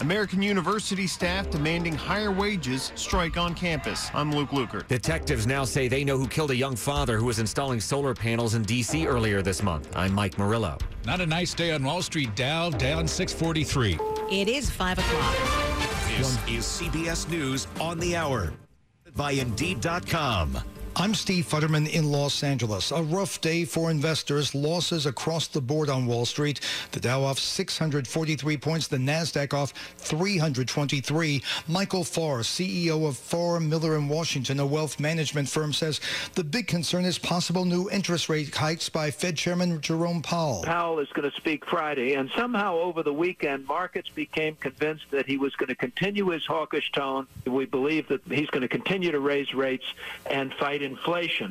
American University staff demanding higher wages strike on campus. I'm Luke Lukert. Detectives now say they know who killed a young father who was installing solar panels in D.C. earlier this month. I'm Mike Murillo. Not a nice day on Wall Street. Dow down 643. It is 5 o'clock. This is CBS News on the hour by Indeed.com. I'm Steve Futterman in Los Angeles. A rough day for investors. Losses across the board on Wall Street. The Dow off 643 points. The Nasdaq off 323. Michael Farr, CEO of Farr Miller in Washington, a wealth management firm, says the big concern is possible new interest rate hikes by Fed Chairman Jerome Powell. Powell is going to speak Friday, and somehow over the weekend, markets became convinced that he was going to continue his hawkish tone. We believe that he's going to continue to raise rates and fight.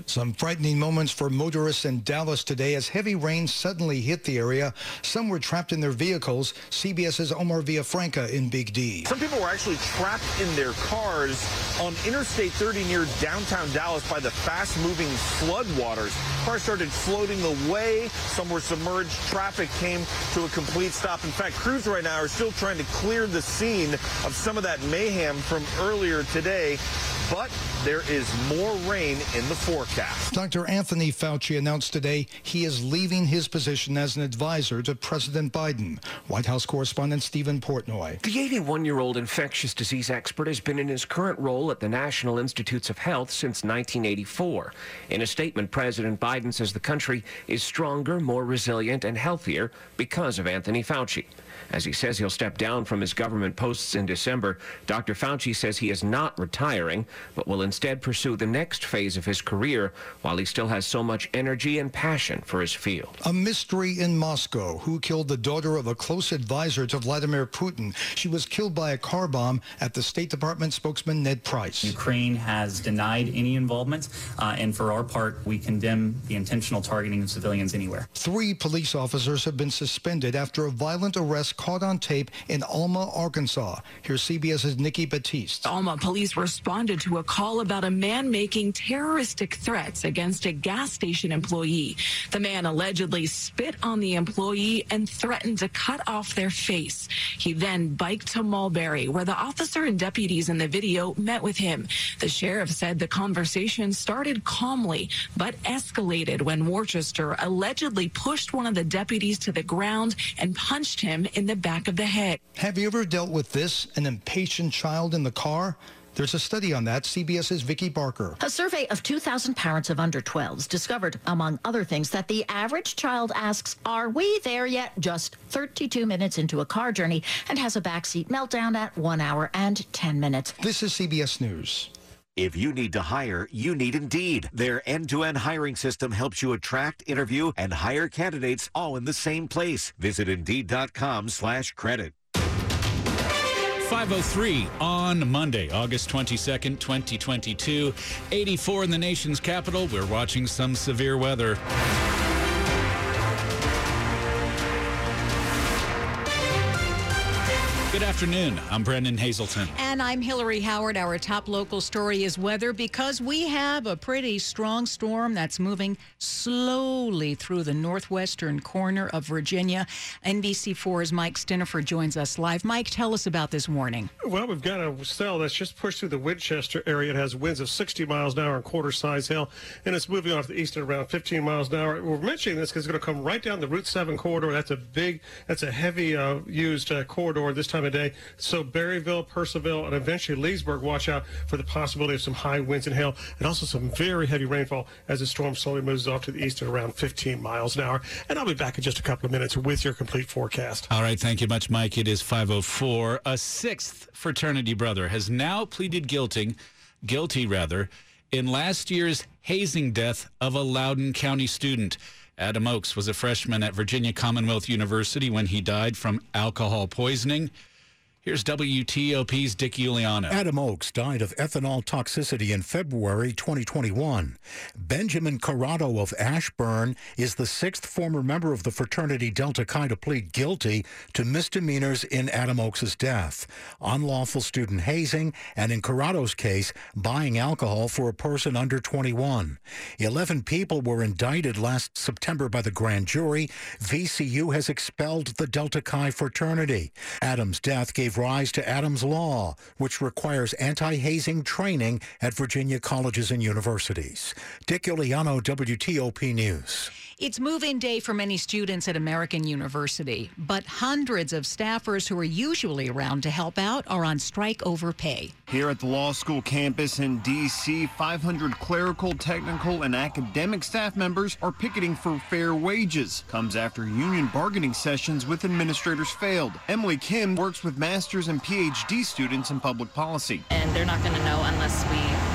Some frightening moments for motorists in Dallas today as heavy rain suddenly hit the area. Some were trapped in their vehicles. CBS's Omar Villafranca in Big D. Some people were actually trapped in their cars on Interstate 30 near downtown Dallas by the fast-moving floodwaters. Cars started floating away. Some were submerged. Traffic came to a complete stop. In fact, crews right now are still trying to clear the scene of some of that mayhem from earlier today. But there is more rain in the forecast. Dr. Anthony Fauci announced today he is leaving his position as an advisor to President Biden. White House correspondent Stephen Portnoy. The 81 year old infectious disease expert has been in his current role at the National Institutes of Health since 1984. In a statement, President Biden says the country is stronger, more resilient, and healthier because of Anthony Fauci. As he says he'll step down from his government posts in December, Dr. Fauci says he is not retiring, but will instead pursue the next phase of his career while he still has so much energy and passion for his field. A mystery in Moscow. Who killed the daughter of a close advisor to Vladimir Putin? She was killed by a car bomb at the State Department spokesman Ned Price. Ukraine has denied any involvement, uh, and for our part, we condemn the intentional targeting of civilians anywhere. Three police officers have been suspended after a violent arrest caught on tape in Alma, Arkansas. Here's CBS's Nikki Batiste. Alma police responded to a call about a man making terroristic threats against a gas station employee. The man allegedly spit on the employee and threatened to cut off their face. He then biked to Mulberry, where the officer and deputies in the video met with him. The sheriff said the conversation started calmly, but escalated when Worcester allegedly pushed one of the deputies to the ground and punched him in the back of the head. Have you ever dealt with this? An impatient child in the car? There's a study on that. CBS's Vicki Barker. A survey of 2,000 parents of under 12s discovered, among other things, that the average child asks, Are we there yet? just 32 minutes into a car journey and has a backseat meltdown at 1 hour and 10 minutes. This is CBS News. If you need to hire, you need Indeed. Their end-to-end hiring system helps you attract, interview, and hire candidates all in the same place. Visit Indeed.com slash credit. 503 on Monday, August 22nd, 2022. 84 in the nation's capital. We're watching some severe weather. Good afternoon. I'm Brennan Haselton. And I'm Hillary Howard. Our top local story is weather because we have a pretty strong storm that's moving slowly through the northwestern corner of Virginia. NBC4's Mike Stinneford joins us live. Mike, tell us about this warning. Well, we've got a cell that's just pushed through the Winchester area. It has winds of 60 miles an hour and quarter size hail, and it's moving off the east at around 15 miles an hour. We're mentioning this because it's going to come right down the Route 7 corridor. That's a big, that's a heavy uh, used uh, corridor this time of day. So Berryville, Purcellville, and eventually Leesburg, watch out for the possibility of some high winds and hail, and also some very heavy rainfall as the storm slowly moves off to the east at around 15 miles an hour. And I'll be back in just a couple of minutes with your complete forecast. All right, thank you much, Mike. It is 504. A sixth fraternity brother has now pleaded guilty, guilty rather, in last year's hazing death of a Loudoun County student. Adam Oakes was a freshman at Virginia Commonwealth University when he died from alcohol poisoning. Here's WTOP's Dick Uliano. Adam Oakes died of ethanol toxicity in February 2021. Benjamin Corrado of Ashburn is the sixth former member of the fraternity Delta Chi to plead guilty to misdemeanors in Adam Oakes' death, unlawful student hazing, and in Corrado's case, buying alcohol for a person under 21. Eleven people were indicted last September by the grand jury. VCU has expelled the Delta Chi fraternity. Adam's death gave rise to Adams Law, which requires anti-hazing training at Virginia colleges and universities. Dick Uliano, WTOP News. It's move-in day for many students at American University, but hundreds of staffers who are usually around to help out are on strike over pay. Here at the law school campus in D.C., 500 clerical, technical, and academic staff members are picketing for fair wages. Comes after union bargaining sessions with administrators failed. Emily Kim works with master's and PhD students in public policy. And they're not going to know unless we.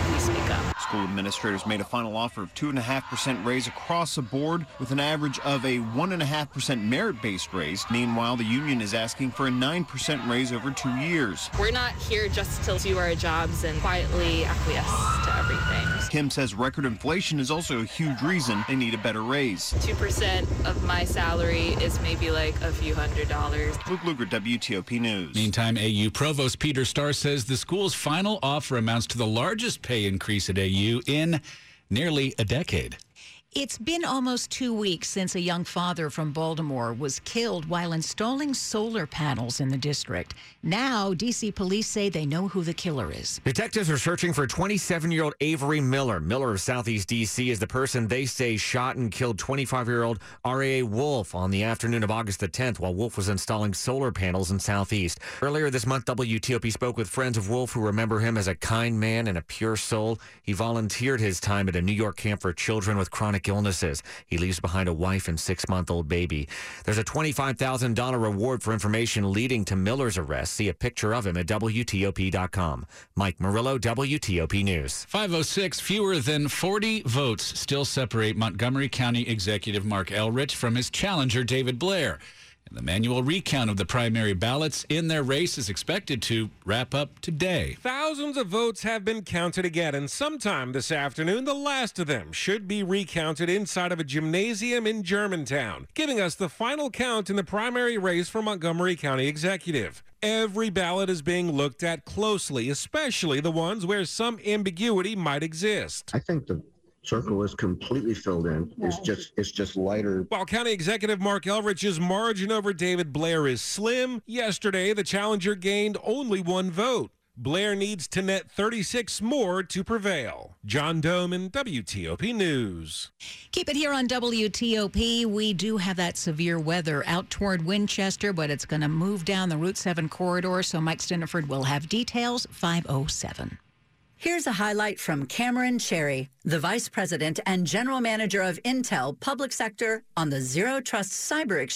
School administrators made a final offer of 2.5% raise across the board with an average of a 1.5% merit-based raise. Meanwhile, the union is asking for a 9% raise over two years. We're not here just to do our jobs and quietly acquiesce to everything. Kim says record inflation is also a huge reason they need a better raise. 2% of my salary is maybe like a few hundred dollars. Luke Lukert, WTOP News. Meantime, AU Provost Peter Starr says the school's final offer amounts to the largest pay increase at AU in nearly a decade. It's been almost two weeks since a young father from Baltimore was killed while installing solar panels in the district. Now, D.C. police say they know who the killer is. Detectives are searching for 27 year old Avery Miller. Miller of Southeast D.C. is the person they say shot and killed 25 year old Ari Wolf on the afternoon of August the 10th while Wolf was installing solar panels in Southeast. Earlier this month, WTOP spoke with friends of Wolf who remember him as a kind man and a pure soul. He volunteered his time at a New York camp for children with chronic illnesses. He leaves behind a wife and six month old baby. There's a $25,000 reward for information leading to Miller's arrest. See a picture of him at WTOP.com. Mike Murillo, WTOP News. 506, fewer than 40 votes still separate Montgomery County Executive Mark Elrich from his challenger, David Blair. And the manual recount of the primary ballots in their race is expected to wrap up today. Thousands of votes have been counted again, and sometime this afternoon, the last of them should be recounted inside of a gymnasium in Germantown, giving us the final count in the primary race for Montgomery County Executive. Every ballot is being looked at closely, especially the ones where some ambiguity might exist. I think the circle is completely filled in. It's just it's just lighter. While County Executive Mark Elrich's margin over David Blair is slim, yesterday the challenger gained only one vote. Blair needs to net 36 more to prevail. John Domen, WTOP News. Keep it here on WTOP. We do have that severe weather out toward Winchester, but it's going to move down the Route 7 corridor. So Mike Stinneford will have details 507. Here's a highlight from Cameron Chehreh, the Vice President and General Manager of Intel Public Sector on the Zero Trust Cyber Exchange.